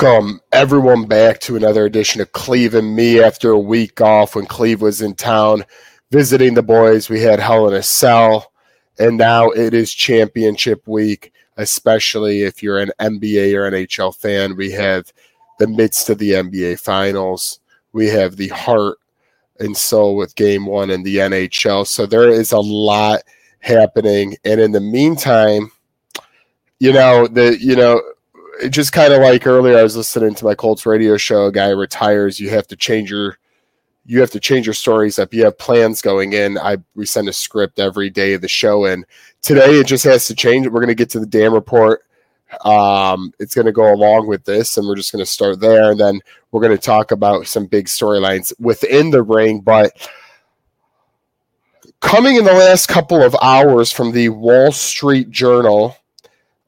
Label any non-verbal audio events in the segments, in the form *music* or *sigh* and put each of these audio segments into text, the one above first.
Welcome everyone back to another edition of Cleve and me after a week off when Cleve was in town visiting the boys. We had Hell in a Cell, and now it is championship week, especially if you're an NBA or NHL fan. We have the midst of the NBA finals. We have the heart and soul with game one in the NHL. So there is a lot happening. And in the meantime, you know, the you know, just kind of like earlier, I was listening to my Colts radio show. A guy retires, you have to change your you have to change your stories up. You have plans going in. I we send a script every day of the show, and today it just has to change. We're going to get to the damn report. Um, it's going to go along with this, and we're just going to start there, and then we're going to talk about some big storylines within the ring. But coming in the last couple of hours from the Wall Street Journal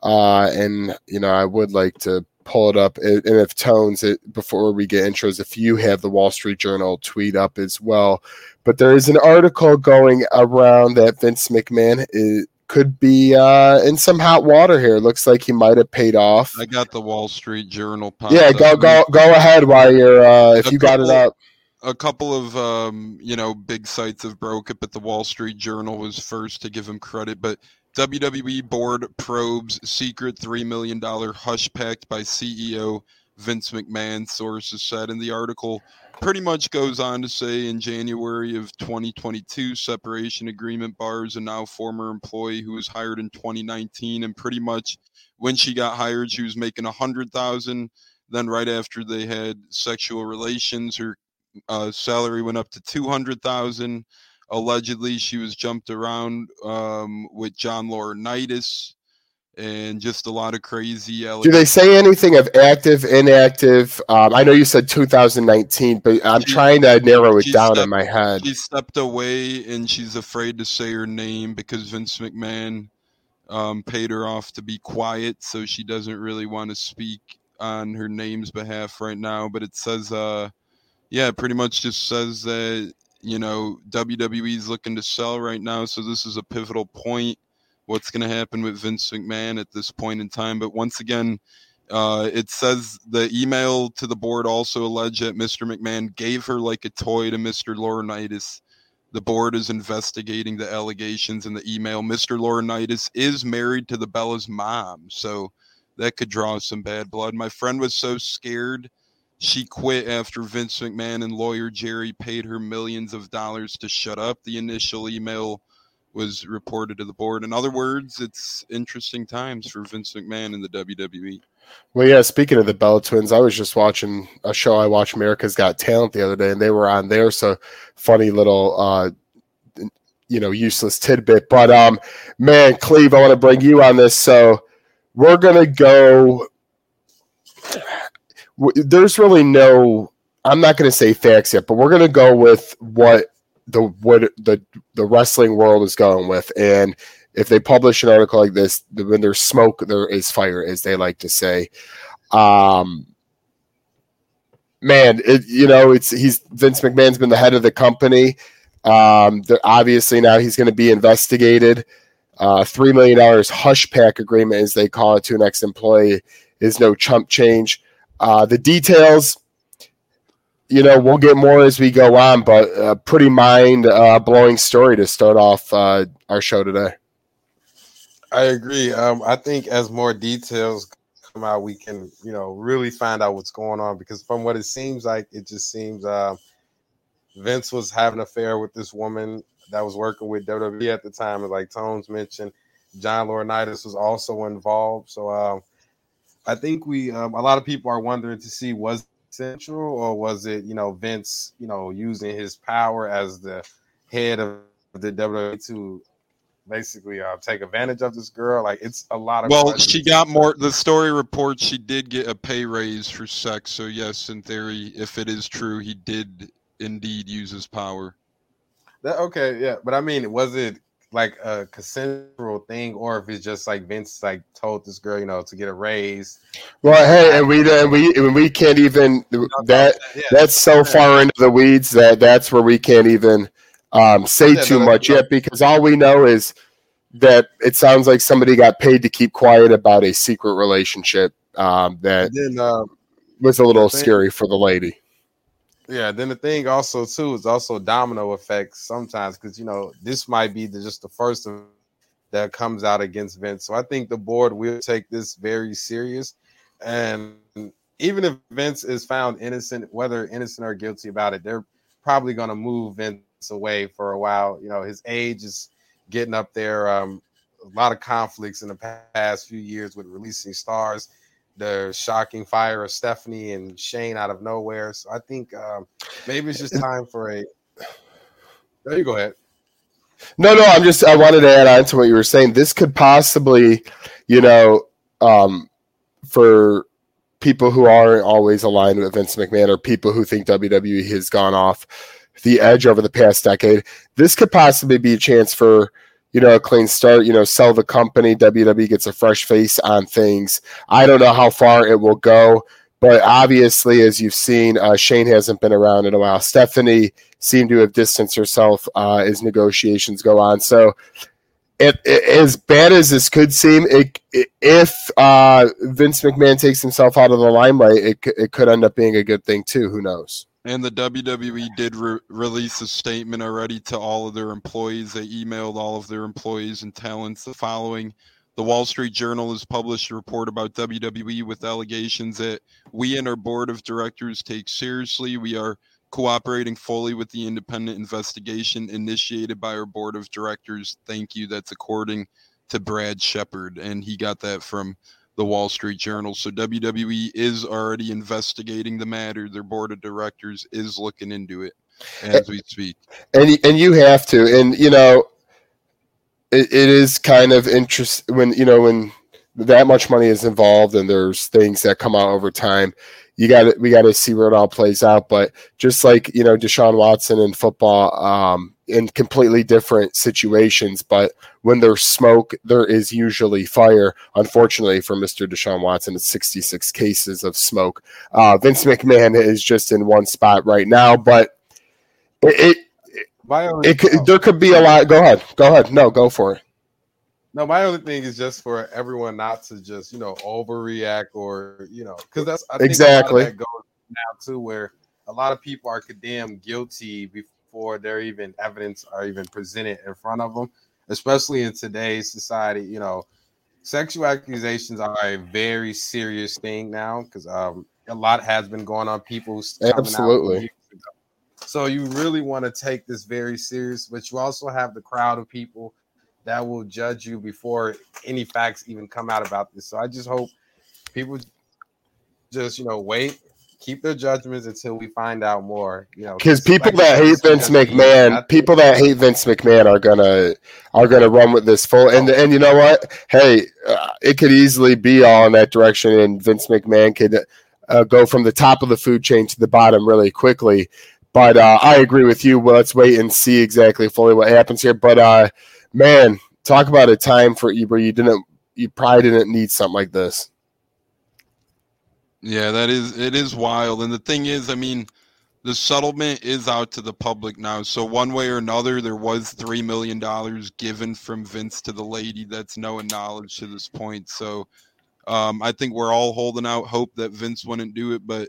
uh, and you know, I would like to pull it up. And if Tones, it, before we get intros, if you have the Wall Street Journal tweet up as well. But there is an article going around that Vince McMahon is, could be uh, in some hot water here. Looks like he might have paid off. I got the Wall Street Journal. Yeah, go go go ahead while you're uh, if a you got it up. A couple of um, you know big sites have broke it, but the Wall Street Journal was first to give him credit. But WWE board probes secret $3 million hush pact by CEO Vince McMahon, sources said in the article. Pretty much goes on to say in January of 2022, separation agreement bars a now former employee who was hired in 2019. And pretty much when she got hired, she was making a hundred thousand. Then right after they had sexual relations, her uh, salary went up to two hundred thousand allegedly she was jumped around um, with John Laurinaitis and just a lot of crazy. Do they say anything of active, inactive? Um, I know you said 2019, but I'm she, trying to narrow it down stepped, in my head. She stepped away and she's afraid to say her name because Vince McMahon um, paid her off to be quiet, so she doesn't really want to speak on her name's behalf right now. But it says, uh, yeah, pretty much just says that you know, WWE is looking to sell right now, so this is a pivotal point. What's going to happen with Vince McMahon at this point in time? But once again, uh, it says the email to the board also alleged that Mr. McMahon gave her like a toy to Mr. Laurinaitis. The board is investigating the allegations in the email. Mr. Laurinaitis is married to the Bella's mom, so that could draw some bad blood. My friend was so scared she quit after Vince McMahon and lawyer Jerry paid her millions of dollars to shut up. The initial email was reported to the board. In other words, it's interesting times for Vince McMahon in the WWE. Well, yeah, speaking of the Bella twins, I was just watching a show I watched America's Got Talent the other day, and they were on there. So funny little uh you know, useless tidbit. But um man, Cleve, I want to bring you on this. So we're gonna go there's really no I'm not going to say facts yet, but we're going to go with what the what the the wrestling world is going with, and if they publish an article like this, when there's smoke, there is fire, as they like to say. Um, man, it, you know, it's he's Vince McMahon's been the head of the company. Um, obviously now he's going to be investigated. Uh, Three million dollars hush pack agreement, as they call it, to an ex-employee is no chump change. Uh, the details, you know, we'll get more as we go on, but a pretty mind uh, blowing story to start off uh, our show today. I agree. Um, I think as more details come out, we can, you know, really find out what's going on because from what it seems like, it just seems uh, Vince was having an affair with this woman that was working with WWE at the time. Like Tones mentioned, John Laurinaitis was also involved. So, um, I think we um, a lot of people are wondering to see was central or was it you know Vince you know using his power as the head of the WWE to basically uh, take advantage of this girl. Like it's a lot of. Well, questions. she got more. The story reports she did get a pay raise for sex. So yes, in theory, if it is true, he did indeed use his power. That, okay, yeah, but I mean, was it like a consensual thing, or if it's just like Vince like told this girl, you know, to get a raise. Well, hey, and we and we and we can't even that that's so far into the weeds that that's where we can't even um, say too much yet because all we know is that it sounds like somebody got paid to keep quiet about a secret relationship um, that then uh, was a little scary for the lady. Yeah, then the thing also too is also domino effects sometimes because you know this might be the, just the first that comes out against Vince. So I think the board will take this very serious, and even if Vince is found innocent, whether innocent or guilty about it, they're probably going to move Vince away for a while. You know, his age is getting up there. Um, a lot of conflicts in the past few years with releasing stars the shocking fire of Stephanie and Shane out of nowhere. So I think um, maybe it's just time for a. There you go ahead. No, no, I'm just I wanted to add on to what you were saying. This could possibly, you know, um, for people who aren't always aligned with Vince McMahon or people who think WWE has gone off the edge over the past decade, this could possibly be a chance for you know a clean start. You know, sell the company. WWE gets a fresh face on things. I don't know how far it will go. But obviously, as you've seen, uh, Shane hasn't been around in a while. Stephanie seemed to have distanced herself uh, as negotiations go on. So, it, it, as bad as this could seem, it, if uh, Vince McMahon takes himself out of the limelight, it, it could end up being a good thing too. Who knows? And the WWE did re- release a statement already to all of their employees. They emailed all of their employees and talents the following. The Wall Street Journal has published a report about WWE with allegations that we and our board of directors take seriously. We are cooperating fully with the independent investigation initiated by our board of directors. Thank you. That's according to Brad Shepard. And he got that from the Wall Street Journal. So WWE is already investigating the matter. Their board of directors is looking into it as we speak. and and you have to and you know it, it is kind of interest when you know when that much money is involved and there's things that come out over time you got to we got to see where it all plays out but just like you know Deshaun Watson in football um in completely different situations but when there's smoke there is usually fire unfortunately for Mr. Deshaun Watson it's 66 cases of smoke uh Vince McMahon is just in one spot right now but it, it it could, there could be a lot. Go ahead. Go ahead. No, go for it. no, my only thing is just for everyone not to just you know overreact or you know because that's I think Exactly. a lot of that goes now too where a lot of people are condemned guilty before there even evidence are even presented in front of them, especially in today's society. You know, sexual accusations are a very serious thing now because um, a lot has been going on. People Absolutely. So you really want to take this very serious, but you also have the crowd of people that will judge you before any facts even come out about this. So I just hope people just you know wait, keep their judgments until we find out more. You know, Because people like that hate Vince it's just- I McMahon, people that hate Vince McMahon are gonna are gonna run with this full. And and you know what? Hey, uh, it could easily be all in that direction, and Vince McMahon could uh, go from the top of the food chain to the bottom really quickly. But uh, I agree with you. Well, let's wait and see exactly fully what happens here. But uh, man, talk about a time for you where you didn't, you probably didn't need something like this. Yeah, that is it is wild. And the thing is, I mean, the settlement is out to the public now. So one way or another, there was three million dollars given from Vince to the lady. That's known knowledge to this point. So um, I think we're all holding out hope that Vince wouldn't do it, but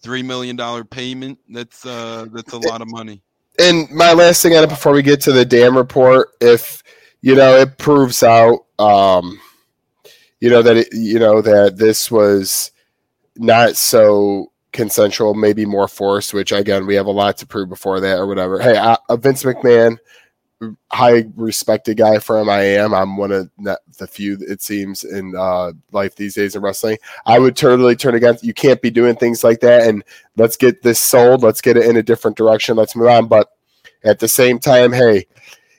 three million dollar payment, that's uh that's a lot of money. and my last thing on it before we get to the damn report, if you know it proves out, um, you know that it, you know that this was not so consensual, maybe more forced. Which again, we have a lot to prove before that or whatever. Hey, I, uh, Vince McMahon, high respected guy for him. I am. I'm one of the the few it seems in uh, life these days in wrestling. I would totally turn against. You can't be doing things like that. And let's get this sold. Let's get it in a different direction. Let's move on. But at the same time, hey,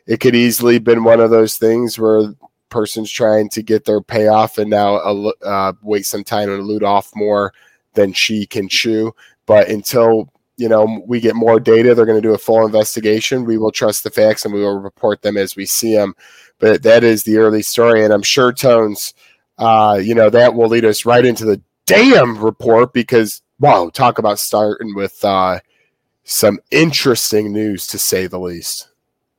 it could easily been one of those things where person's trying to get their payoff and now uh, waste some time and loot off more than she can chew. But until you know we get more data, they're going to do a full investigation. We will trust the facts and we will report them as we see them. But that is the early story, and I'm sure Tones, uh, you know, that will lead us right into the damn report because wow, talk about starting with uh, some interesting news to say the least.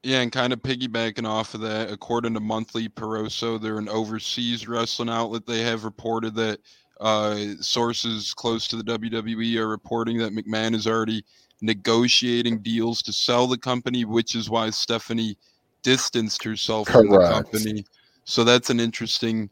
Yeah, and kind of piggybacking off of that, according to Monthly Peroso, they're an overseas wrestling outlet. They have reported that Uh, sources close to the WWE are reporting that McMahon is already negotiating deals to sell the company, which is why Stephanie distanced herself Correct. from the company. So that's an interesting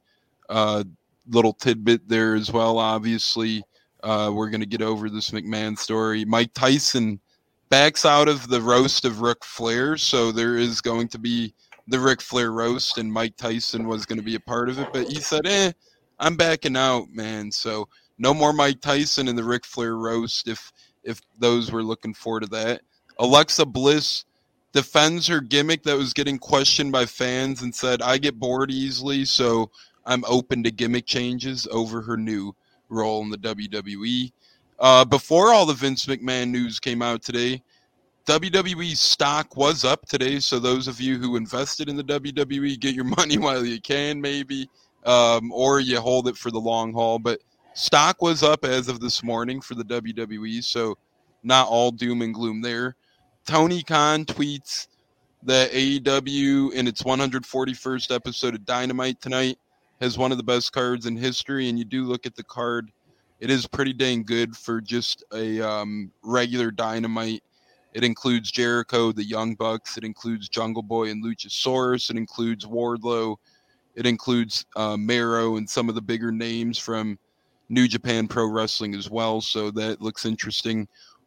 uh, little tidbit there as well. Obviously, uh, we're going to get over this McMahon story. Mike Tyson backs out of the roast of Ric Flair, so there is going to be the Ric Flair roast, and Mike Tyson was going to be a part of it, but he said, "Eh, I'm backing out, man." So no more Mike Tyson in the Ric Flair roast. If if those were looking forward to that, Alexa Bliss defends her gimmick that was getting questioned by fans and said, "I get bored easily, so I'm open to gimmick changes over her new role in the WWE." Uh, before all the Vince McMahon news came out today, WWE stock was up today. So those of you who invested in the WWE, get your *laughs* money while you can, maybe, um, or you hold it for the long haul. But stock was up as of this morning for the WWE. So not all doom and gloom there. Tony Khan tweets that AEW in its 141st episode of Dynamite tonight has one of the best cards in history. And you do look at the card it is pretty dang good for just a um, regular dynamite. It includes Jericho, the Young Bucks. It includes Jungle Boy and Luchasaurus. It includes Wardlow. It includes uh, Miro and some of the bigger names from New Japan Pro Wrestling as well. So that looks interesting.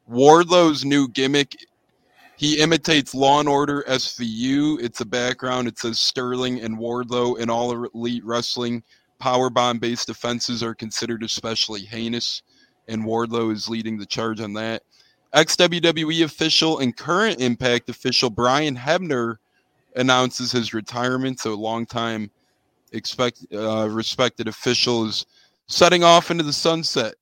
Wardlow's new gimmick. He imitates Law and Order SVU. It's a background. It says Sterling and Wardlow in all elite wrestling power bomb based offenses are considered especially heinous, and Wardlow is leading the charge on that. Ex WWE official and current Impact official Brian Hebner announces his retirement. So, longtime expect uh, respected official is setting off into the sunset.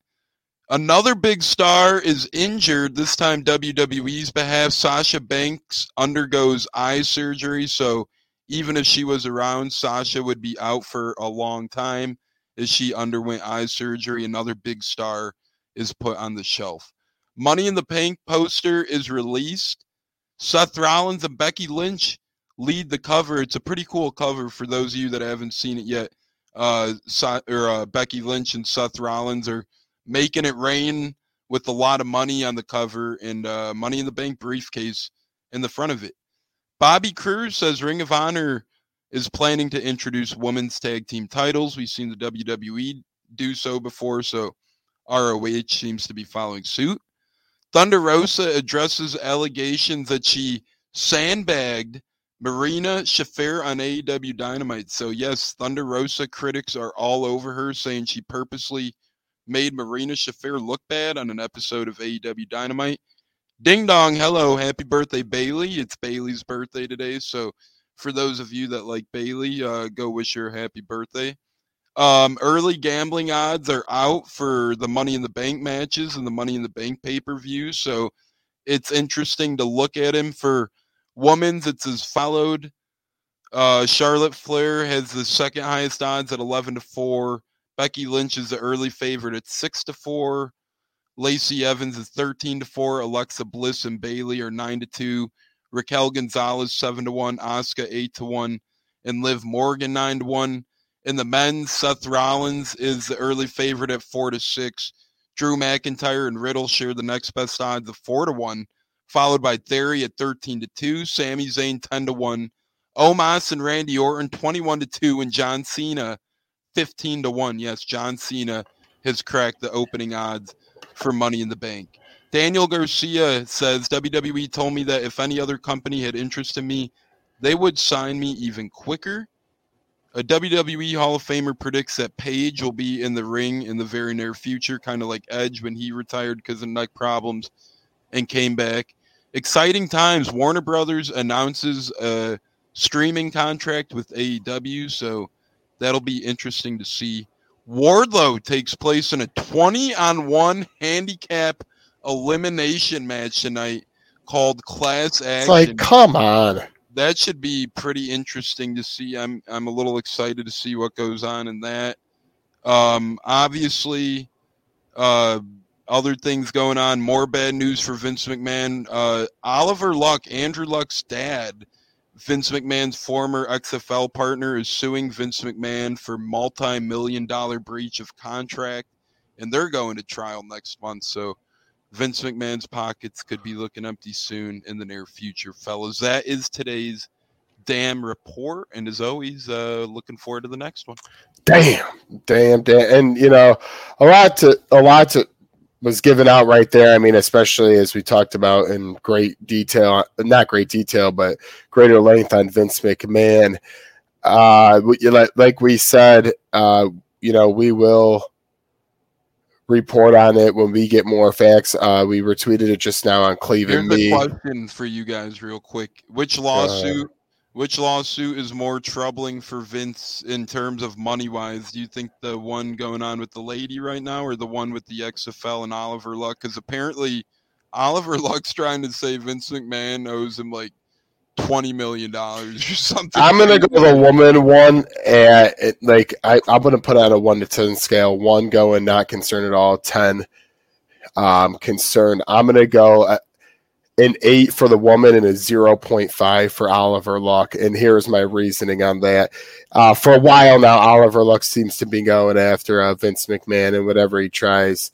Another big star is injured, this time WWE's behalf. Sasha Banks undergoes eye surgery, so even if she was around, Sasha would be out for a long time as she underwent eye surgery. Another big star is put on the shelf. Money in the Bank poster is released. Seth Rollins and Becky Lynch lead the cover. It's a pretty cool cover for those of you that haven't seen it yet. Uh, or uh, Becky Lynch and Seth Rollins are making it rain with a lot of money on the cover and uh, Money in the Bank briefcase in the front of it. Bobby Cruise says Ring of Honor is planning to introduce women's tag team titles. We've seen the WWE do so before, so ROH seems to be following suit. Thunder Rosa addresses allegations that she sandbagged Marina Shafir on AEW Dynamite. So, yes, Thunder Rosa critics are all over her, saying she purposely made Marina Shafir look bad on an episode of AEW Dynamite. Ding dong, hello, happy birthday, Bayley. It's Bayley's birthday today. So, for those of you that like Bayley, uh, go wish her happy birthday. Um, early gambling odds are out for the Money in the Bank matches and the Money in the Bank pay per view. So, it's interesting to look at him for women's. It's as followed. Uh, Charlotte Flair has the second highest odds at 11 to 4. Becky Lynch is the early favorite at 6 to 4. Lacey Evans is 13 to 4. Alexa Bliss and Bayley are 9 to 2. Raquel Gonzalez 7 to 1. Asuka 8 to 1. And Liv Morgan 9 to 1. In the men's, Seth Rollins is the early favorite at 4 to 6. Drew McIntyre and Riddle share the next best odds of 4 to 1, followed by Theory at 13 to 2. Sami Zayn 10 to 1. Omos and Randy Orton 21 to 2. And John Cena 15 to 1. Yes, John Cena has cracked the opening odds for Money in the Bank. Daniel Garcia says WWE told me that if any other company had interest in me, they would sign me even quicker. A WWE Hall of Famer predicts that Paige will be in the ring in the very near future, kind of like Edge when he retired because of neck problems and came back. Exciting times. Warner Brothers announces a streaming contract with AEW, so that'll be interesting to see. Wardlow takes place in a 20 on 1 handicap elimination match tonight called Class Action. It's like, come on. That should be pretty interesting to see. I'm I'm a little excited to see what goes on in that. Um, obviously, uh, other things going on. More bad news for Vince McMahon. Uh, Oliver Luck, Andrew Luck's dad, Vince McMahon's former XFL partner is suing Vince McMahon for multi-million dollar breach of contract, and they're going to trial next month. So Vince McMahon's pockets could be looking empty soon in the near future, fellas. That is today's damn report, and as always, uh, looking forward to the next one. Damn, damn, damn, and you know, a lot to a lot to was given out right there. I mean, especially as we talked about in great detail, not great detail, but greater length on Vince McMahon. Uh, like we said, uh, you know, we will report on it when we get more facts. Uh, we retweeted it just now on Cleveland. Here's a question for you guys, real quick: Which lawsuit which lawsuit is more troubling for Vince in terms of money wise? Do you think the one going on with the lady right now or the one with the XFL and Oliver Luck? Because apparently Oliver *laughs* Luck's trying to say Vince McMahon owes him like twenty million dollars or something. I'm gonna go the woman one at like I, I'm gonna put on a one to ten scale. One going not concerned at all. Ten um concerned. I'm gonna go. An eight for the woman and a 0.5 for Oliver Luck. And here's my reasoning on that. Uh, for a while now, Oliver Luck seems to be going after uh, Vince McMahon, and whatever he tries,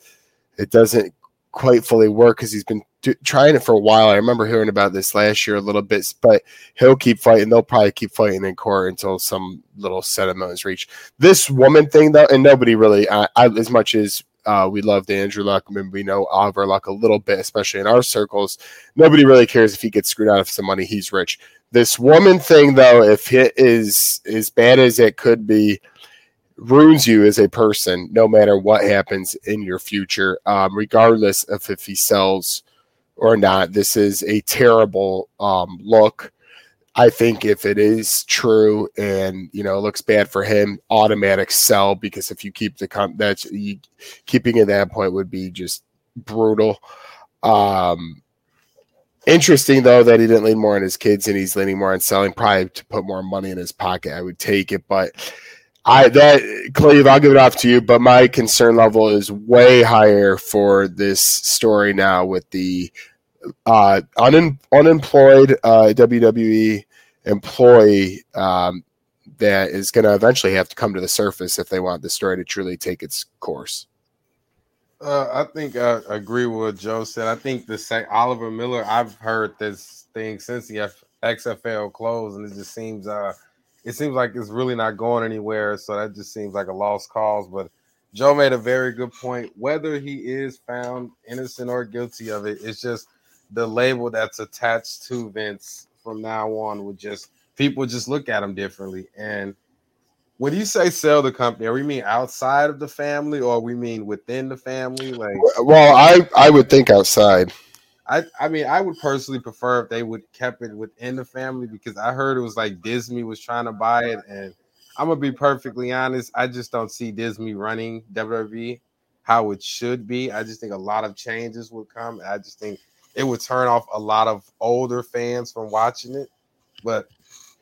it doesn't quite fully work because he's been trying it for a while. I remember hearing about this last year a little bit, but he'll keep fighting. They'll probably keep fighting in court until some little settlement is reached. This woman thing, though, and nobody really, I, I, as much as uh, we loved Andrew Luck. I mean, we know Oliver Luck a little bit, especially in our circles. Nobody really cares if he gets screwed out of some money. He's rich. This woman thing, though, if it is as bad as it could be, ruins you as a person, no matter what happens in your future, um, regardless of if he sells or not. This is a terrible um, look. I think if it is true and you know it looks bad for him, automatic sell because if you keep the com- that's you, keeping at that point would be just brutal. Um, interesting though that he didn't lean more on his kids and he's leaning more on selling, probably to put more money in his pocket. I would take it, but I that Cleve, I'll give it off to you. But my concern level is way higher for this story now with the uh, un- unemployed uh, WWE employee um, that is going to eventually have to come to the surface if they want the story to truly take its course. Uh, I think I agree with what Joe said. I think the same Oliver Miller. I've heard this thing since the F- XFL closed, and it just seems uh, it seems like it's really not going anywhere. So that just seems like a lost cause. But Joe made a very good point. Whether he is found innocent or guilty of it, it's just the label that's attached to Vince from now on would just people just look at him differently. And when you say sell the company, are we mean outside of the family or we mean within the family? Like, well, I I would think outside. I I mean, I would personally prefer if they would kept it within the family because I heard it was like Disney was trying to buy it, and I'm gonna be perfectly honest, I just don't see Disney running WWE how it should be. I just think a lot of changes would come. I just think it would turn off a lot of older fans from watching it. But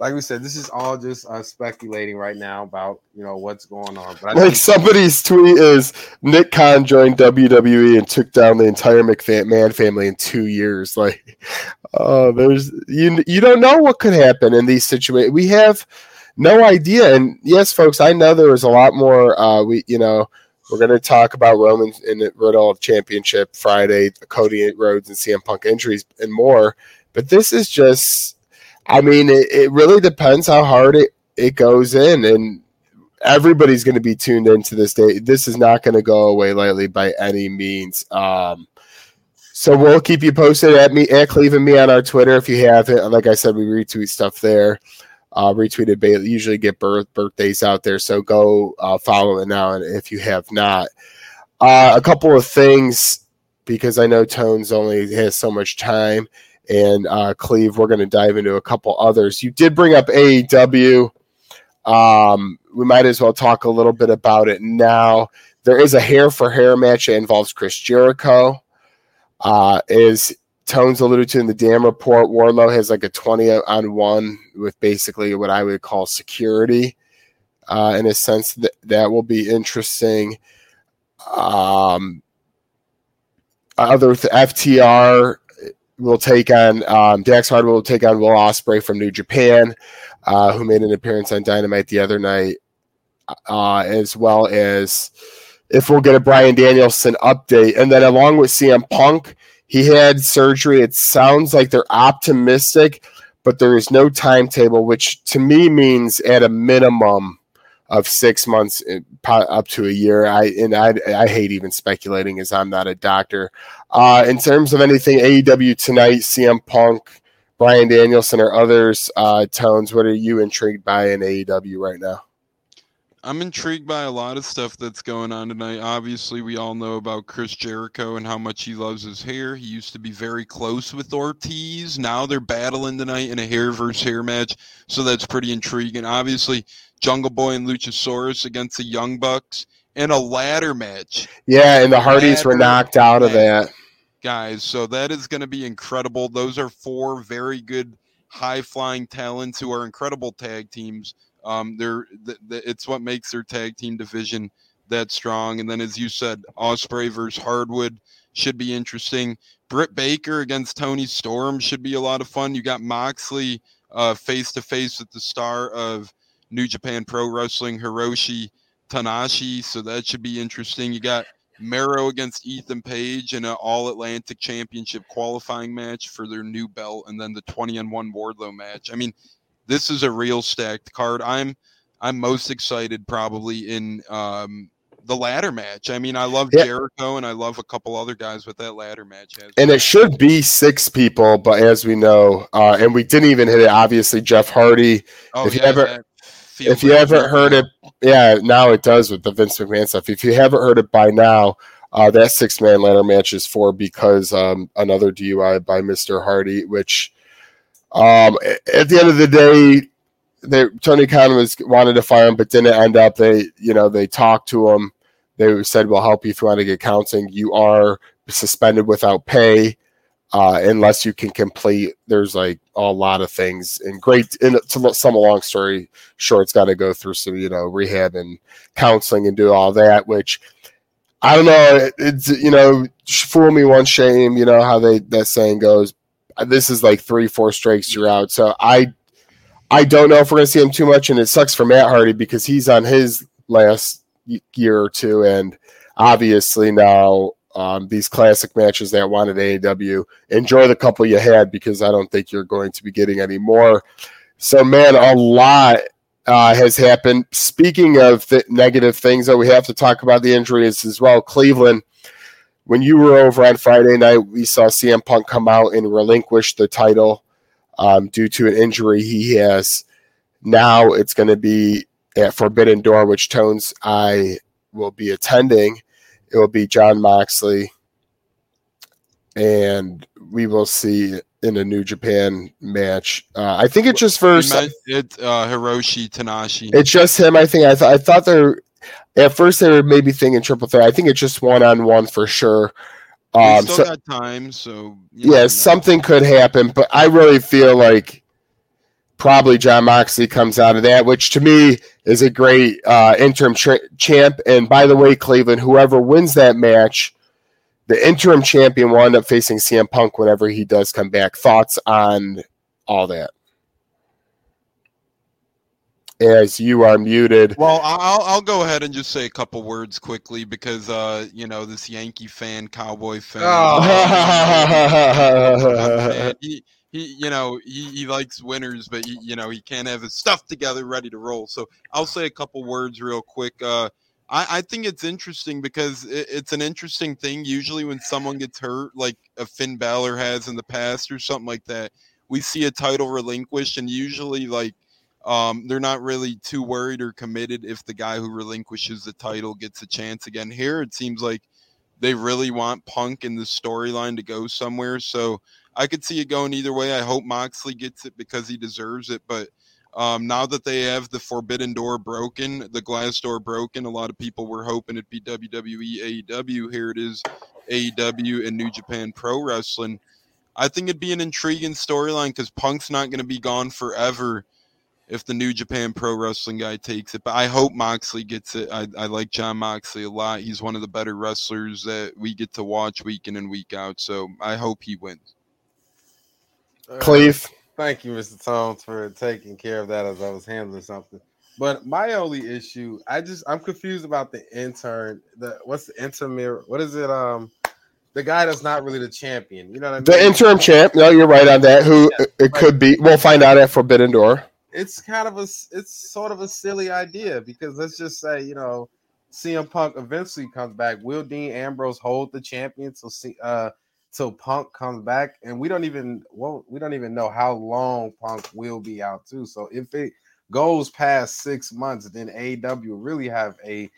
like we said, this is all just uh, speculating right now about you know what's going on. But I like somebody's tweet is Nick Khan joined WWE and took down the entire McMahon family in two years. Like, oh, there's you you don't know what could happen in these situations. We have no idea. And yes, folks, I know there was a lot more. Uh, we you know we're going to talk about Roman in the Riddle Championship Friday, Cody Rhodes and CM Punk injuries, and more. But this is just, I mean, it, it really depends how hard it, it goes in. And everybody's going to be tuned into this day. This is not going to go away lightly by any means. Um, so we'll keep you posted at me at Cleveland me on our Twitter if you have it. Like I said, we retweet stuff there uh, retweeted Bayley. Usually get birth birthdays out there, so go uh, follow it now. And if you have not, uh, a couple of things because I know Tones only has so much time, and uh, Cleve, we're going to dive into a couple others. You did bring up AEW. Um, we might as well talk a little bit about it now. There is a hair for hair match that involves Chris Jericho. Uh, is Tones alluded to in the damn report, Wardlow has like a 20 on one with basically what I would call security. Uh, in a sense that that will be interesting. Um, other th- FTR will take on um, Dax Harwood will take on Will Ospreay from New Japan, uh, who made an appearance on Dynamite the other night, uh, as well as if we'll get a Bryan Danielson update, and then along with CM Punk, he had surgery. It sounds like they're optimistic, but there is no timetable, which to me means at a minimum of six months eh, up to a year. I and I, I hate even speculating as I'm not a doctor. Uh, in terms of anything AEW tonight, CM Punk, Bryan Danielson, or others, uh, Tones, what are you intrigued by in AEW right now? I'm intrigued by a lot of stuff that's going on tonight. Obviously, we all know about Chris Jericho and how much he loves his hair. He used to be very close with Ortiz. Now they're battling tonight in a hair versus hair match, so that's pretty intriguing. Obviously, Jungle Boy and Luchasaurus against the Young Bucks in a ladder match. Yeah, and the Hardys were knocked out of that. Guys, so that is going to be incredible. Those are four very good high flying talents who are incredible tag teams um, they're th- th- it's what makes their tag team division that strong. And then, as you said, Ospreay versus Harwood should be interesting. Britt Baker against Toni Storm should be a lot of fun. You got Moxley face to face with the star of New Japan Pro Wrestling, Hiroshi Tanahashi. so that should be interesting. You got Miro against Ethan Page in an All Atlantic Championship qualifying match for their new belt, and then the 20 and 1 Wardlow match. I mean, this is a real stacked card. I'm I'm most excited probably in um, the ladder match. I mean, I love yeah. Jericho and I love a couple other guys with that ladder match. And it should be six people, but as we know, uh, and we didn't even hit it. Obviously, Jeff Hardy. Oh, if yeah, you ever, if you haven't heard it, yeah, now it does with the Vince McMahon stuff. If you haven't heard it by now, uh, that six man ladder match is for because um, another DUI by Mister Hardy, which um, at the end of the day, they, Tony Khan was wanted to fire him, but didn't end up. They, you know, they talked to him. They said, "We'll help you if you want to get counseling. You are suspended without pay uh, unless you can complete." There's like a lot of things, and great. And to some long story short, it's got to go through some, you know, rehab and counseling and do all that, which. I don't know. It's you know, fool me one shame. You know how they that saying goes this is like three, four strikes you're out. So I I don't know if we're gonna see him too much, and it sucks for Matt Hardy because he's on his last year or two, and obviously now um, these classic matches that wanted AEW. Enjoy the couple you had because I don't think you're going to be getting any more. So, man, a lot uh, has happened. Speaking of th- negative things, that we have to talk about the injuries as well. Cleveland when you were over on Friday night, we saw CM Punk come out and relinquish the title um, due to an injury he has. Now it's going to be at Forbidden Door, which Tones I will be attending. It will be Jon Moxley, and we will see in a New Japan match. Uh, I think it's just for it, uh, Hiroshi Tanahashi. It's just him. I think I, th- I thought there at first, they were maybe thinking triple threat. I think it's just one on one for sure. Um, still so, got time, so yeah, something could happen. But I really feel like probably Jon Moxley comes out of that, which to me is a great uh, interim tra- champ. And by the way, Cleveland, whoever wins that match, the interim champion will end up facing CM Punk whenever he does come back. Thoughts on all that? As you are muted. Well, I'll I'll go ahead and just say a couple words quickly because uh, you know this Yankee fan, Cowboy fan. Oh. he, he, you know, he, he likes winners, but he, you know, he can't have his stuff together, ready to roll. So I'll say a couple words real quick. Uh, I, I think it's interesting because it, it's an interesting thing. Usually, when someone gets hurt, like a Finn Balor has in the past or something like that, we see a title relinquished, and usually, like um, they're not really too worried or committed if the guy who relinquishes the title gets a chance again. Here, it seems like they really want Punk in the storyline to go somewhere. So I could see it going either way. I hope Moxley gets it because he deserves it. But um, now that they have the forbidden door broken, the glass door broken, a lot of people were hoping it'd be WWE, AEW. Here it is, AEW and New Japan Pro Wrestling. I think it'd be an intriguing storyline because Punk's not going to be gone forever if the New Japan Pro Wrestling guy takes it. But I hope Moxley gets it. I, I like Jon Moxley a lot. He's one of the better wrestlers that we get to watch week in and week out. So I hope he wins. Cleve. Thank you, Mr. Tones, for taking care of that as I was handling something. But my only issue, I just I'm confused about the intern. The what's the interim? What is it? Um, the guy that's not really the champion. You know what I mean? The interim champ. No, you're right on that. Who yeah, it could be? We'll find out at Forbidden Door. It's kind of a it's sort of a silly idea because let's just say you know CM Punk eventually comes back. Will Dean Ambrose hold the champion till see uh till Punk comes back? And we don't even well we don't even know how long Punk will be out too. So if it goes past six months, then AEW really have a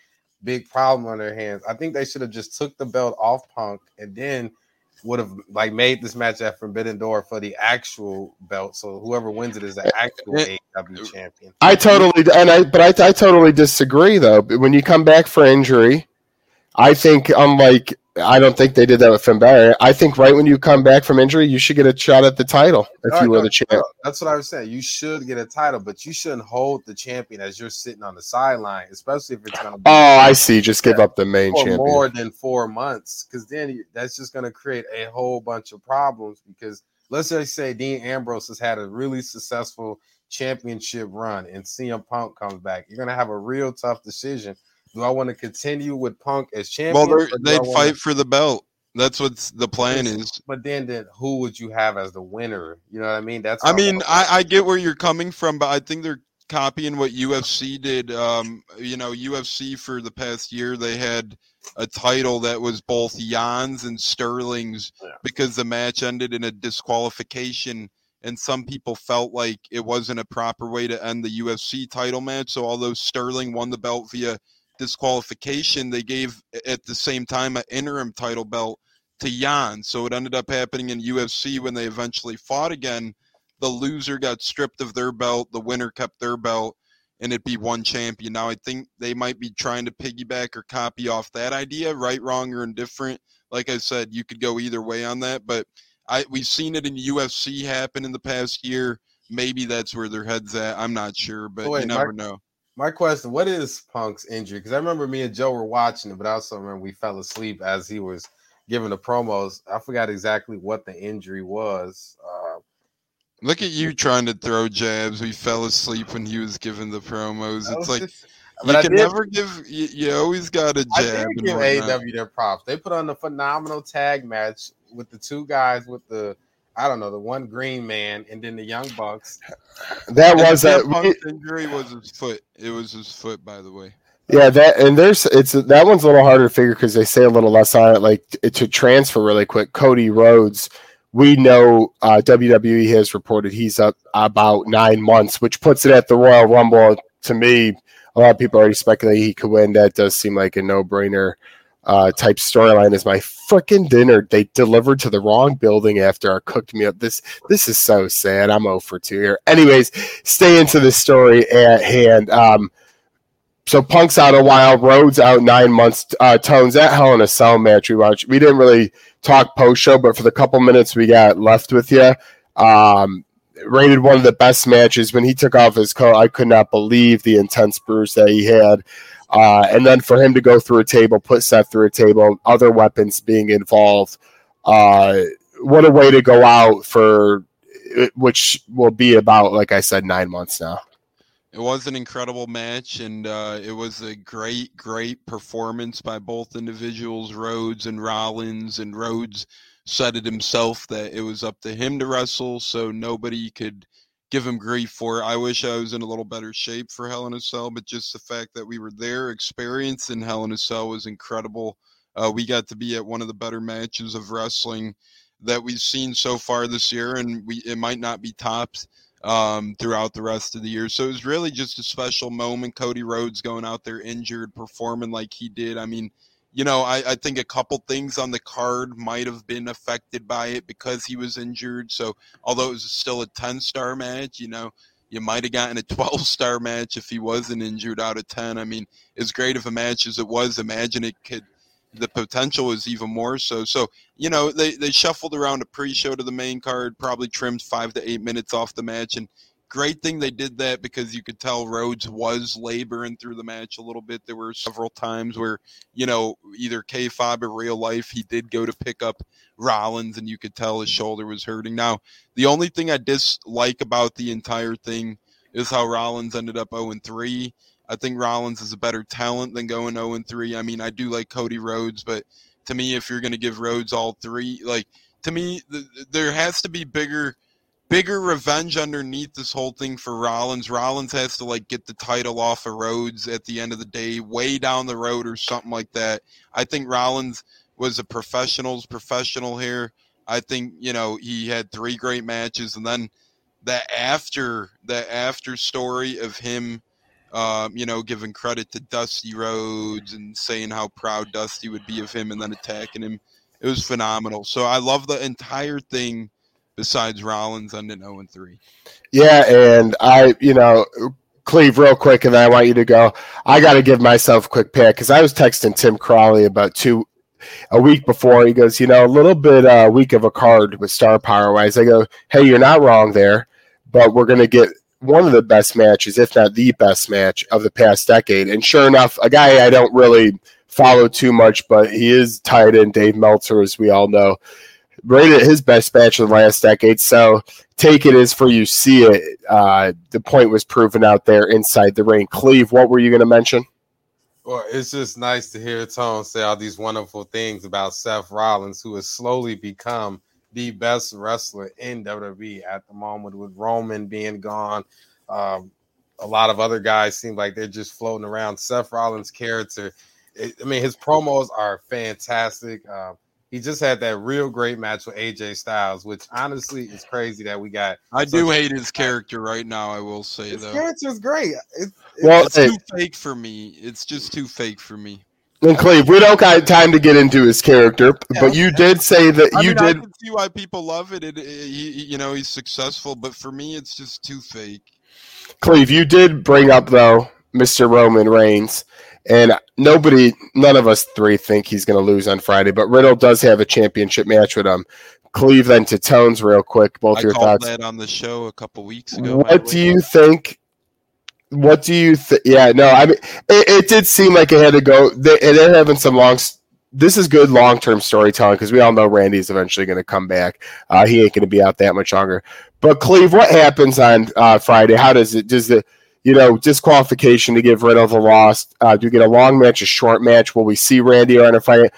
big problem on their hands. I think they should have just took the belt off Punk and then would have like made this match at Forbidden Door for the actual belt. So whoever wins it is the actual AEW champion. I totally and I but I, I totally disagree though. When you come back for injury, I think unlike I don't think they did that with Finn Balor. I think right when you come back from injury, you should get a shot at the title if right, you were no, the champ. That's what I was saying. You should get a title, but you shouldn't hold the champion as you're sitting on the sideline, especially if it's going to be. Oh, I see. Just give up the main for champion more than four months, because then that's just going to create a whole bunch of problems. Because let's just say Dean Ambrose has had a really successful championship run, and CM Punk comes back. You're going to have a real tough decision do I want to continue with Punk as champion? Well, they'd wanna... fight for the belt. That's what the plan is. But then, then who would you have as the winner? You know what I mean? That's. I mean, I, I get where you're coming from, but I think they're copying what UFC did. Um, you know, UFC for the past year they had a title that was both Yan's and Sterling's yeah. because the match ended in a disqualification and some people felt like it wasn't a proper way to end the UFC title match. So although Sterling won the belt via disqualification, they gave at the same time an interim title belt to Yan. So it ended up happening in UFC when they eventually fought again. The loser got stripped of their belt, the winner kept their belt, and it'd be one champion. Now I think they might be trying to piggyback or copy off that idea, right, wrong, or indifferent. Like I said, you could go either way on that, but I we've seen it in UFC happen in the past year. Maybe that's where their heads at. I'm not sure, but oh, wait, you never my, know my question: What is Punk's injury? Because I remember me and Joe were watching it, but I also remember we fell asleep as he was giving the promos. I forgot exactly what the injury was. Uh, Look at you trying to throw jabs. We fell asleep when he was giving the promos. It's like just, you can never give. You, you, always got a jab. I did give AEW their props. They put on the phenomenal tag match with the two guys with the I don't know, the one green man and then the young bucks. *laughs* That was a injury was his foot. It was his foot, by the way. Yeah, that and there's it's that one's a little harder to figure because they say a little less on it. Like to transfer really quick, Cody Rhodes. We know uh, WWE has reported he's up about nine months, which puts it at the Royal Rumble. To me, a lot of people already speculate he could win. That does seem like a no brainer uh, type storyline is my freaking dinner. They delivered to the wrong building after I cooked me up. This this is so sad. I'm over two here. Anyways, stay into the story at hand. Um, so Punk's out a while, Rhodes out nine months. Uh, Tones at Hell in a Cell match we watched. We didn't really talk post show, but for the couple minutes we got left with you, um, rated one of the best matches. When he took off his coat, I could not believe the intense bruise that he had. Uh, and then for him to go through a table, put Seth through a table, other weapons being involved. Uh, what a way to go out for which will be about, like I said, nine months now. It was an incredible match, and uh, it was a great, great performance by both individuals, Rhodes and Rollins. And Rhodes said it himself that it was up to him to wrestle, so nobody could give him grief for. I wish I was in a little better shape for Hell in a Cell, but just the fact that we were there, experience in Hell in a Cell was incredible. Uh, we got to be at one of the better matches of wrestling that we've seen so far this year, and we it might not be topped um, throughout the rest of the year. So it was really just a special moment. Cody Rhodes going out there injured, performing like he did. I mean, you know, I, I, think a couple things on the card might have been affected by it because he was injured. So, although it was still a 10 star match, you know, you might have gotten a *laughs* 12 star match if he wasn't injured out of 10. I mean, as great of a match as it was, imagine it could, the potential was even more so. So, you know, they, they shuffled around a pre show to the main card, probably trimmed five to eight minutes off the match, and great thing they did that because you could tell Rhodes was laboring through the match a little bit. There were several times where, you know, either kayfabe or real life, he did go to pick up Rollins and you could tell his shoulder was hurting. Now, the only thing I dislike about the entire thing is how Rollins ended up 0 3. I think Rollins is a better talent than going 0 3. I mean, I do like Cody Rhodes, but to me, if you're going to give Rhodes all three, like, to me, th- there has to be bigger bigger revenge underneath this whole thing for Rollins. Rollins has to like get the title off of Rhodes at the end of the day, way down the road or something like that. I think Rollins was a professional's professional here. I think you know he had three great matches, and then that after that after story of him, um, you know, giving credit to Dusty Rhodes and saying how proud Dusty would be of him, and then attacking him. It was phenomenal. So I love the entire thing besides Rollins ending 0 and 3. Yeah, and I, you know, Cleve, real quick, and I want you to go. I got to give myself a quick pat because I was texting Tim Crawley about two a week before. He goes, you know, a little bit uh, weak of a card with star power wise. I go, hey, you're not wrong there, but we're going to get one of the best matches, if not the best match of the past decade. And sure enough, a guy I don't really follow too much, but he is tied in Dave Meltzer, as we all know rated his best match of the last decade. So take it as for you see it. Uh, the point was proven out there inside the ring. Cleve, what were you going to mention? Well, it's just nice to hear Tone say all these wonderful things about Seth Rollins, who has slowly become the best wrestler in WWE at the moment, with Roman being gone. Um, a lot of other guys seem like they're just floating around. Seth Rollins' character, it, I mean, his promos are fantastic. Uh, he just had that real great match with AJ Styles, which honestly is crazy that we got. I do hate his character right now. I will say his though, character is great. It's, it's, well, it's too fake for me. It's just too fake for me. And Cleve, we don't got time to get into his character, yeah, but you did say that I you mean, did. I can see why people love it. It, it uh, he, you know, he's successful, but for me, it's just too fake. Cleve, you did bring up though, Mr. Roman Reigns, and nobody, none of us three think he's going to lose on Friday, but Riddle does have a championship match with him. Cleveland to Tones, real quick. Both I your thoughts. that on the show a couple weeks ago. What do you think? What do you think? Yeah, no, I mean, it, it, did seem like it had to go. They, they're having some long. This is good long term storytelling because we all know Randy's eventually going to come back. Uh, he ain't going to be out that much longer. But Cleve, what happens on uh, Friday? How does it? Does the you know, disqualification to give Riddle the loss. Uh, do you get a long match, a short match? Will we see Randy on a fight?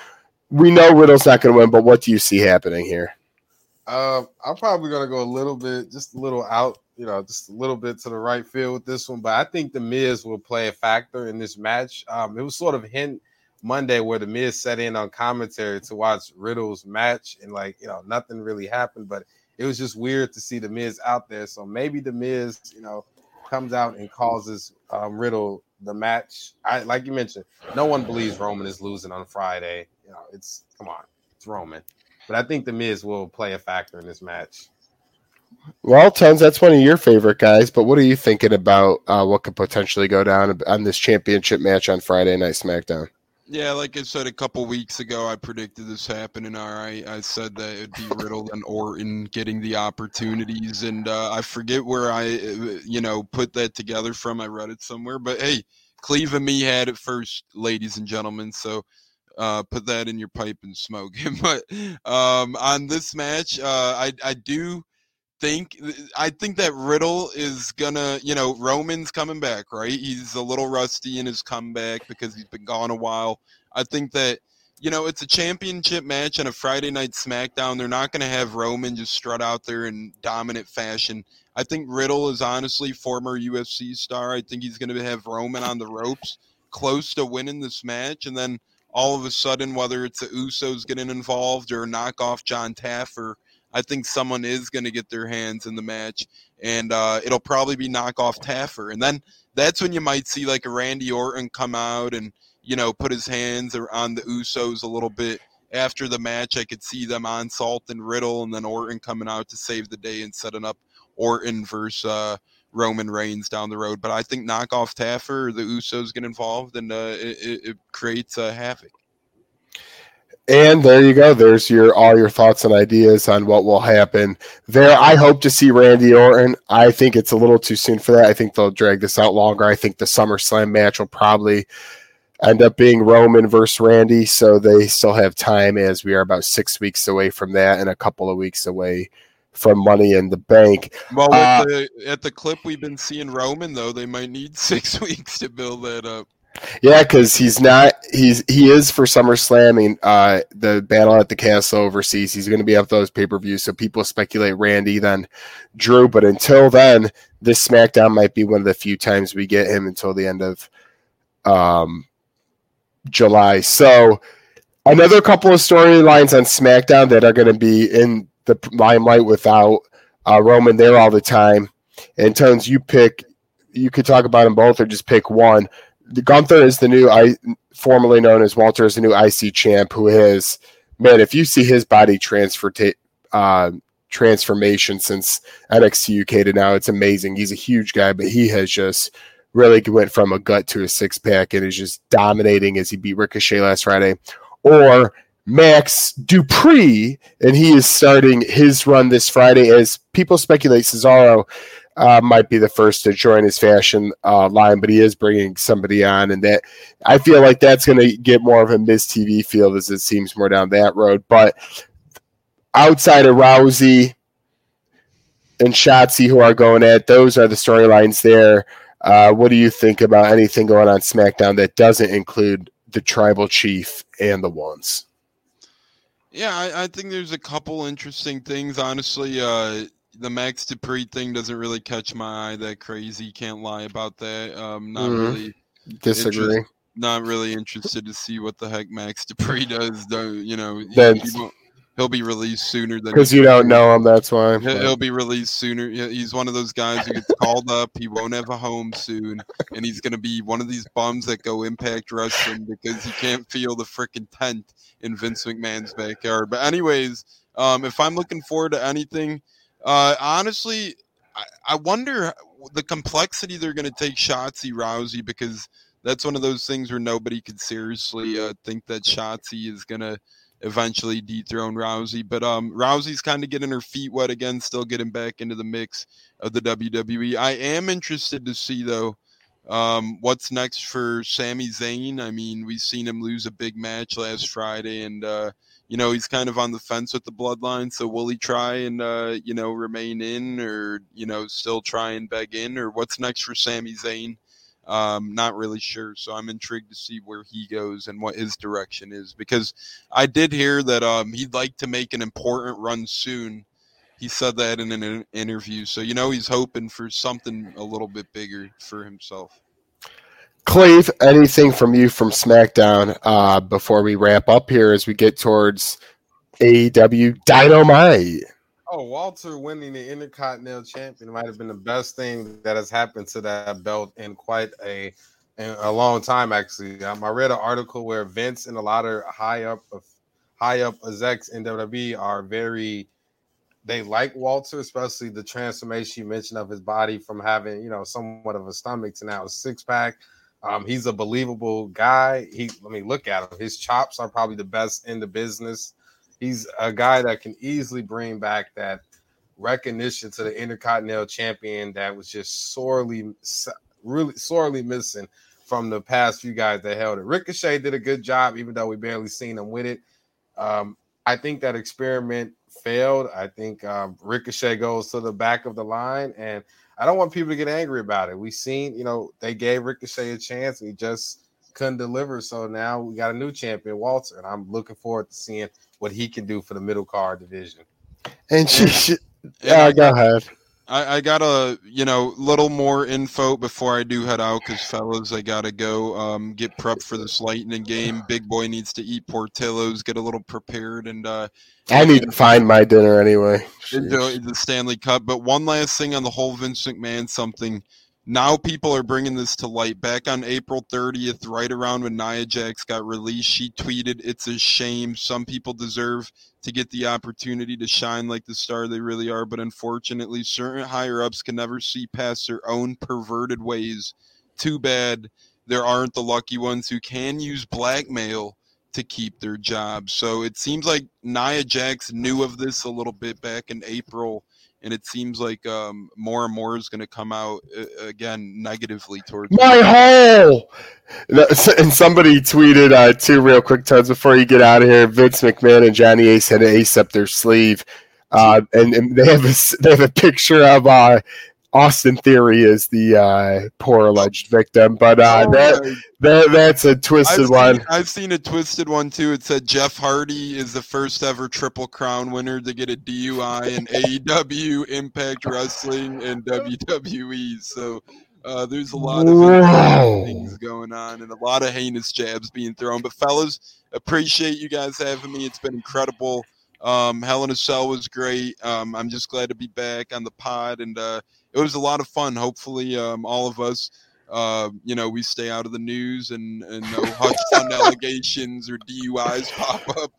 We know Riddle's not going to win, but what do you see happening here? Um, I'm probably going to go a little bit, just a little out, you know, just a little bit to the right field with this one. But I think the Miz will play a factor in this match. Um, it was sort of hint Monday where the Miz set in on commentary to watch Riddle's match, and like you know, nothing really happened, but it was just weird to see the Miz out there. So maybe the Miz, you know, comes out and causes um, Riddle the match. I like you mentioned, no one believes Roman is losing on Friday. You know, it's come on, it's Roman. But I think the Miz will play a factor in this match. Well, Tons, that's one of your favorite guys. But what are you thinking about uh, what could potentially go down on this championship match on Friday Night SmackDown? Yeah, like I said a couple weeks ago, I predicted this happening. All right, I said that it'd be Riddle and Orton getting the opportunities, and uh, I forget where I, uh, you know, put that together from. I read it somewhere, but hey, Cleve and me had it first, ladies and gentlemen. So uh, put that in your pipe and smoke. It. *laughs* but um, on this match, uh, I I do think I think that Riddle is gonna, you know, Roman's coming back, right? He's a little rusty in his comeback because he's been gone a while. I think that you know it's a championship match and a Friday night SmackDown. They're not gonna have Roman just strut out there in dominant fashion. I think Riddle is honestly former UFC star. I think he's gonna have Roman on the ropes, close to winning this match, and then all of a sudden, whether it's the Usos getting involved or knock off Jon Taffer I think someone is going to get their hands in the match, and uh, it'll probably be knockoff Taffer. And then that's when you might see like a Randy Orton come out and you know put his hands on the Usos a little bit after the match. I could see them on Salt and Riddle, and then Orton coming out to save the day and setting up Orton versus uh, Roman Reigns down the road. But I think knockoff Taffer, the Usos get involved, and uh, it, it, creates a havoc. And there you go. There's your all your thoughts and ideas on what will happen there. I hope to see Randy Orton. I think it's a little too soon for that. I think they'll drag this out longer. I think the SummerSlam match will probably end up being Roman versus Randy, so they still have time as we are about six weeks away from that and a couple of weeks away from Money in the Bank. Well, uh, the, at the clip we've been seeing Roman though, they might need *laughs* six weeks to build that up. Yeah, because he's not. He's he is for SummerSlam and uh, the Battle at the Castle overseas. He's going to be up those pay per views, so people speculate Randy then Drew. But until then, this SmackDown might be one of the few times we get him until the end of um, July. So another couple of storylines on SmackDown that are going to be in the limelight without uh, Roman there all the time. And Tones, you pick. You could talk about them both, or just pick one Gunther is the new I formerly known as Walter is the new IC champ who has man if you see his body transfer uh, transformation since NXT UK to now it's amazing. He's a huge guy but he has just really went from a gut to a six pack and is just dominating as he beat Ricochet last Friday. Or Max Dupri and he is starting his run this Friday. As people speculate Cesaro uh, might be the first to join his fashion uh, line, but he is bringing somebody on, and that I feel like that's going to get more of a Miz TV feel as it seems more down that road. But outside of Rousey and Shotzi, who are going at, those are the storylines there. Uh, what do you think about anything going on SmackDown that doesn't include the Tribal Chief and the Ones? Yeah, I, I think there's a couple interesting things. Honestly, uh, the Max Dupri thing doesn't really catch my eye that crazy. Can't lie about that. Um, not mm-hmm. really disagree. Not really interested to see what the heck Max Dupri *laughs* does. Though you know, he, he'll be released sooner than because you don't know him. That's why he'll, he'll, be released sooner. He's one of those guys who gets called up. He won't have a home soon, and he's going to be one of these bums that go Impact Wrestling because he can't feel the freaking tent in Vince McMahon's backyard. But anyways, um, if I'm looking forward to anything uh, honestly, I, I wonder the complexity they're going to take Shotzi Rousey because that's one of those things where nobody could seriously uh, think that Shotzi is going to eventually dethrone Rousey. But um, Rousey's kind of getting her feet wet again, still getting back into the mix of the WWE. I am interested to see though um, what's next for Sami Zayn. I mean, we've seen him lose a big match last Friday, and uh, you know he's kind of on the fence with the bloodline so will he try and uh, you know remain in or you know still try and beg in? Or what's next for Sami Zayn? Um, not really sure so I'm intrigued to see where he goes and what his direction is because I did hear that um, he'd like to make an important run soon. He said that in an interview so you know he's hoping for something a little bit bigger for himself Cleve, anything from you from SmackDown uh, before we wrap up here as we get towards AEW Dynamite? Oh, Walter winning the Intercontinental Champion might have been the best thing that has happened to that belt in quite a in a long time. Actually, um, I read an article where Vince and a lot of high up high up execs in WWE are very they like Walter, especially the transformation you mentioned of his body from having you know somewhat of a stomach to now a six pack. Um, he's a believable guy. He, I mean, look at him. His chops are probably the best in the business. He's a guy that can easily bring back that recognition to the Intercontinental Champion that was just sorely, really sorely missing from the past few guys that held it. Ricochet did a good job, even though we barely seen him with it. Um, I think that experiment failed. I think um, Ricochet goes to the back of the line, and I don't want people to get angry about it. We seen, you know, they gave Ricochet a chance and he just couldn't deliver. So now we got a new champion, Walter, and I'm looking forward to seeing what he can do for the middle card division. And she, yeah, uh, go ahead. I, I got a you know little more info before I do head out because fellas, I gotta go um, get prepped for this lightning game. Big boy needs to eat Portillo's, get a little prepared, and uh, I need to find my dinner anyway. Enjoy the Stanley Cup. But one last thing on the whole Vince McMahon something. Now people are bringing this to light. Back on April 30th, right around when Nia Jax got released, she tweeted, "It's a shame. Some people deserve to get the opportunity to shine like the star they really are. But unfortunately, certain higher ups can never see past their own perverted ways. Too bad there aren't the lucky ones who can use blackmail to keep their jobs. So it seems like Nia Jax knew of this a little bit back in April, and it seems like um, more and more is going to come out uh, again negatively towards my hole. And somebody tweeted uh, two real quick times before you get out of here. Vince McMahon and Johnny Ace had an ace up their sleeve, uh, and, and, they have a they have a picture of uh, Austin Theory is the uh, poor alleged victim, but uh, oh, that, that that's a twisted I've one. Seen, I've seen a twisted one too. It said Jeff Hardy is the first ever Triple Crown winner to get a DUI in AEW, Impact Wrestling, and WWE. So uh, there's a lot of things going on and a lot of heinous jabs being thrown. But fellas, appreciate you guys having me. It's been incredible. Um, Hell in a Cell was great. Um, I'm just glad to be back on the pod and uh, it was a lot of fun. Hopefully, um, all of us, uh, you know, we stay out of the news and, and no *laughs* fund allegations or DUIs pop up.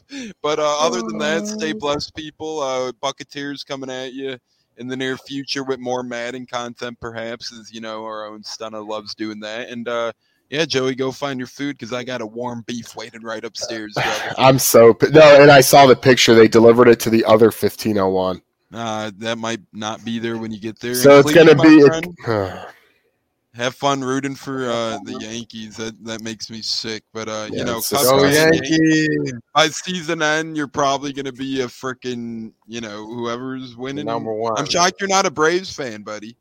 But uh, other than that, stay blessed, people. Uh, Bucketeers coming at you in the near future with more Madden content, perhaps, as you know, our own Stunna loves doing that. And uh, yeah, Joey, go find your food because I got a warm beef waiting right *laughs* upstairs. Brother. I'm so no, and I saw the picture. They delivered it to the other 1501. Uh, that might not be there when you get there. So it's going to be. have fun rooting for uh, the Yankees. That that makes me sick. But uh, yeah, you know, Yankees. By season end, you're probably going to be a freaking you know whoever's winning. Number one. I'm shocked you're not a Braves fan, buddy.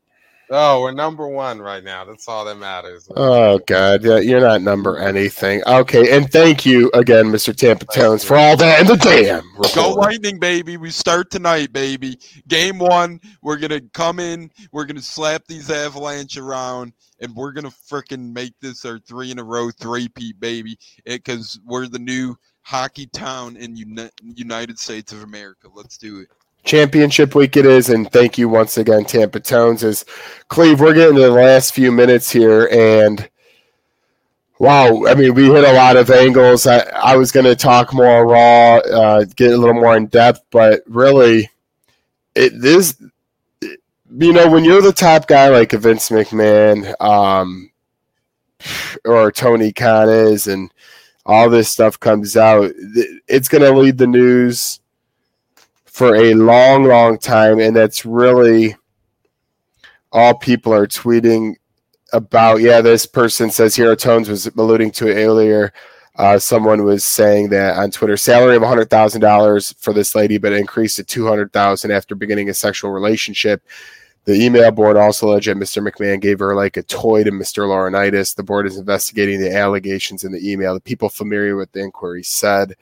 Oh, we're number one right now. That's all that matters. Oh God, yeah, you're not number anything. Okay, and thank you again, Mr. Tampa Tones, for all that and the damn. Report. Go Lightning, baby! We start tonight, baby. Game one, we're gonna come in, we're gonna slap these Avalanche around, and we're gonna freaking make this our three in a row three-peat, baby, because we're the new hockey town in Uni- United States of America. Let's do it championship week it is, and thank you once again, Tampa Tones. As Cleve, we're getting to the last few minutes here, and wow, I mean, we hit a lot of angles. I, I was going to talk more raw, uh, get a little more in depth, but really, it this, you know, when you're the top guy like Vince McMahon, um, or Tony Khan is, and all this stuff comes out, it's going to lead the news for a long, long time, and that's really all people are tweeting about. Yeah, this person says Hero Tones was alluding to it earlier. Uh, someone was saying that on Twitter, salary of hundred thousand dollars for this lady, but increased to two hundred thousand after beginning a sexual relationship. The email board also alleged that Mr. McMahon gave her like a toy to Mr. Laurinaitis. The board is investigating the allegations in the email. The people familiar with the inquiry said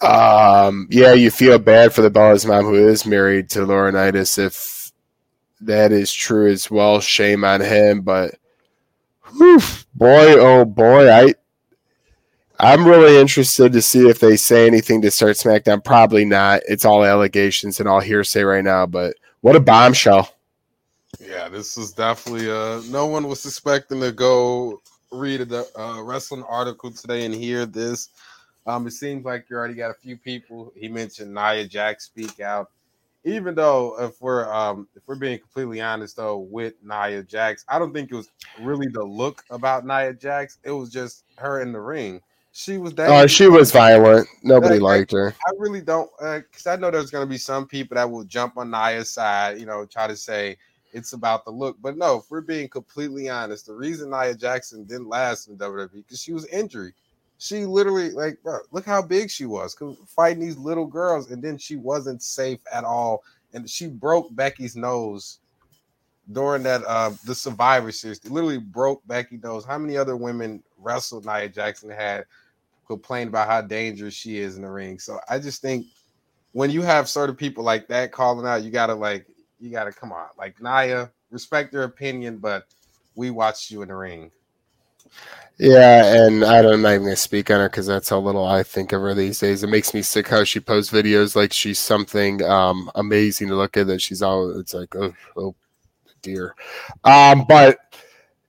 um, yeah, you feel bad for the Bella's mom who is married to Laurinaitis if that is true as well. Shame on him, but whew, boy, oh boy, I I'm really interested to see if they say anything to start SmackDown. Probably not. It's all allegations and all hearsay right now. But what a bombshell! Yeah, this is definitely uh no one was expecting to go read a uh, wrestling article today and hear this. Um, it seems like you already got a few people. He mentioned Nia Jax speak out. Even though, if we're um, if we're being completely honest, though, with Nia Jax, I don't think it was really the look about Nia Jax. It was just her in the ring. She was that. Oh, she was violent. Nobody liked her. I really don't, because uh, I know there's going to be some people that will jump on Nia's side. You know, try to say it's about the look. But no, if we're being completely honest, the reason Nia Jackson didn't last in WWE because she was injured she literally like bro, look how big she was fighting these little girls and then she wasn't safe at all and she broke becky's nose during that uh the survivor series. Literally broke becky's nose. How many other women wrestled nia jackson had complained about how dangerous she is in the ring? So i just think when you have sort of people like that calling out you gotta like you gotta come on. Like nia respect their opinion but we watched you in the ring yeah, and I don't, I'm not even gonna speak on her because that's how little I think of her these days. It makes me sick how she posts videos like she's something um, amazing to look at. That she's all it's like oh, oh dear. Um, but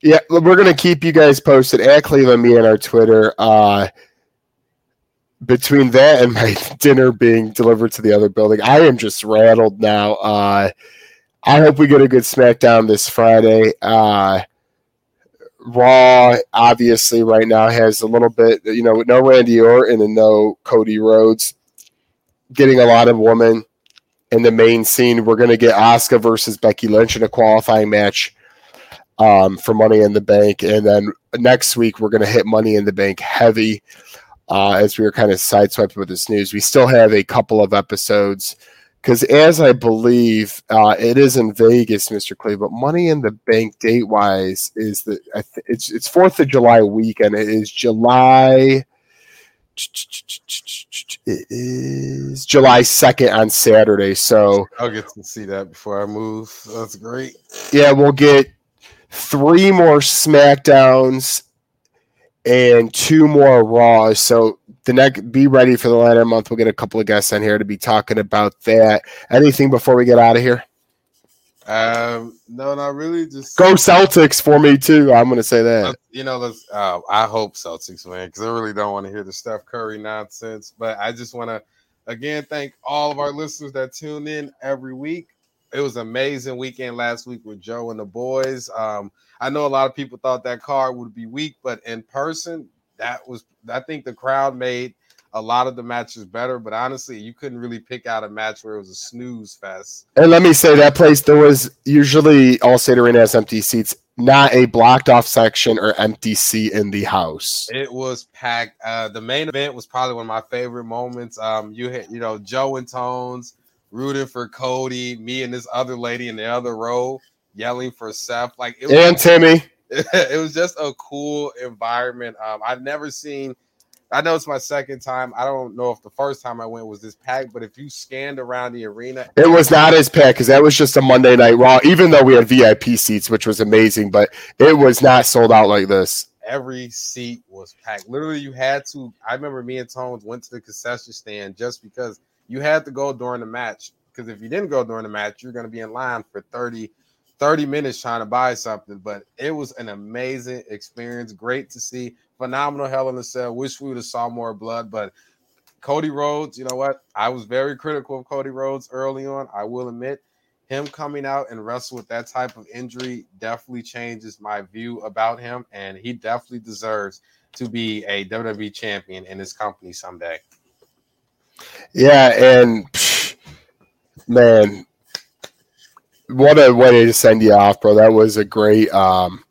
yeah, we're gonna keep you guys posted at Cleveland me and our Twitter. Uh, between that and my *laughs* dinner being delivered to the other building, I am just rattled now. Uh, I hope we get a good SmackDown this Friday. Uh, Raw obviously right now has a little bit, you know, with no Randy Orton and no Cody Rhodes, getting a lot of women in the main scene. We're going to get Asuka versus Becky Lynch in a qualifying match um, for Money in the Bank, and then next week we're going to hit Money in the Bank heavy. Uh, as we were kind of sideswiped with this news, we still have a couple of episodes because as I believe uh, it is in Vegas, Mister Clay, but Money in the Bank date wise is the th- it's it's Fourth of July weekend. It is July. It is July second on Saturday. So I'll get to see that before I move. That's great. Yeah, we'll get three more Smackdowns and two more Raws. So the next, be ready for the latter month. We'll get a couple of guests on here to be talking about that. Anything before we get out of here? Um, no, not really. Just go Celtics for me too. I'm going to say that. You know, let's. Uh, I hope Celtics win because I really don't want to hear the Steph Curry nonsense. But I just want to again thank all of our listeners that tune in every week. It was amazing weekend last week with Joe and the boys. Um, I know a lot of people thought that card would be weak, but in person, that was I think the crowd made a lot of the matches better, but honestly, you couldn't really pick out a match where it was a snooze fest. And let me say that place there was usually Allstate Arena has empty seats, not a blocked off section or empty seat in the house. It was packed. Uh, the main event was probably one of my favorite moments. Um, you had you know Joe and Tones rooting for Cody, me and this other lady in the other row yelling for Seth. Like it was, and Timmy. *laughs* It was just a cool environment. Um, I've never seen I know it's my second time. I don't know if the first time I went was this packed, but if you scanned around the arena, it was not as packed because that was just a Monday Night Raw. Even though we had VIP seats, which was amazing, but it was not sold out like this. Every seat was packed. Literally, you had to. I remember me and Tones went to the concession stand just because you had to go during the match. Because if you didn't go during the match, you're going to be in line for 30, 30 minutes trying to buy something. But it was an amazing experience. Great to see phenomenal Hell in a Cell. Wish we would have saw more blood, but Cody Rhodes, you know what? I was very critical of Cody Rhodes early on. I will admit, him coming out and wrestle with that type of injury definitely changes my view about him, and he definitely deserves to be a WWE champion in his company someday. Yeah, and man, what a way to send you off, bro. That was a great um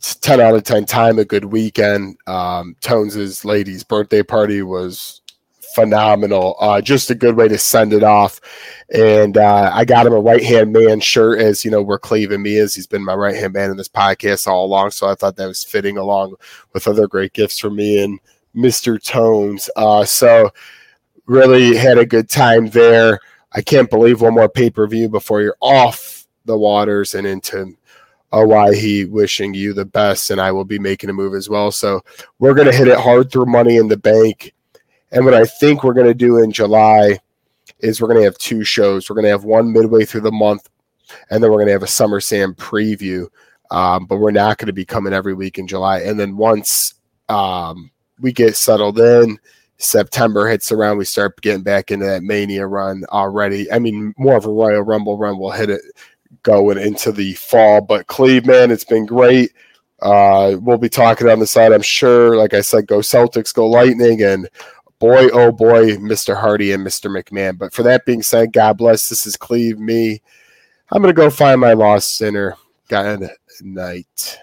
10 out of 10 time a good weekend. Um, tones's lady's birthday party was phenomenal. Uh, just a good way to send it off. And uh, i got him a right hand man shirt as you know where cleve me is. He's been my right hand man in this podcast all along so i thought that was fitting along with other great gifts for me and mr tones. Uh, so really had a good time there i can't believe one more pay-per-view before you're off the waters and into Owyhee wishing you the best, and I will be making a move as well. So we're going to hit it hard through money in the bank. And what I think we're going to do in July is we're going to have two shows. We're going to have one midway through the month, and then we're going to have a SummerSlam preview. Um, but we're not going to be coming every week in July. And then once um, we get settled in, September hits around, we start getting back into that mania run already. I mean, more of a Royal Rumble run. We'll hit it going into the fall. But Cleveland, it's been great. Uh, we'll be talking on the side, I'm sure. Like I said, go Celtics, go Lightning, and boy, oh boy, Mr. Hardy and Mr. McMahon. But for that being said, God bless. This is Cleve, me. I'm to go find my lost sinner. Good night.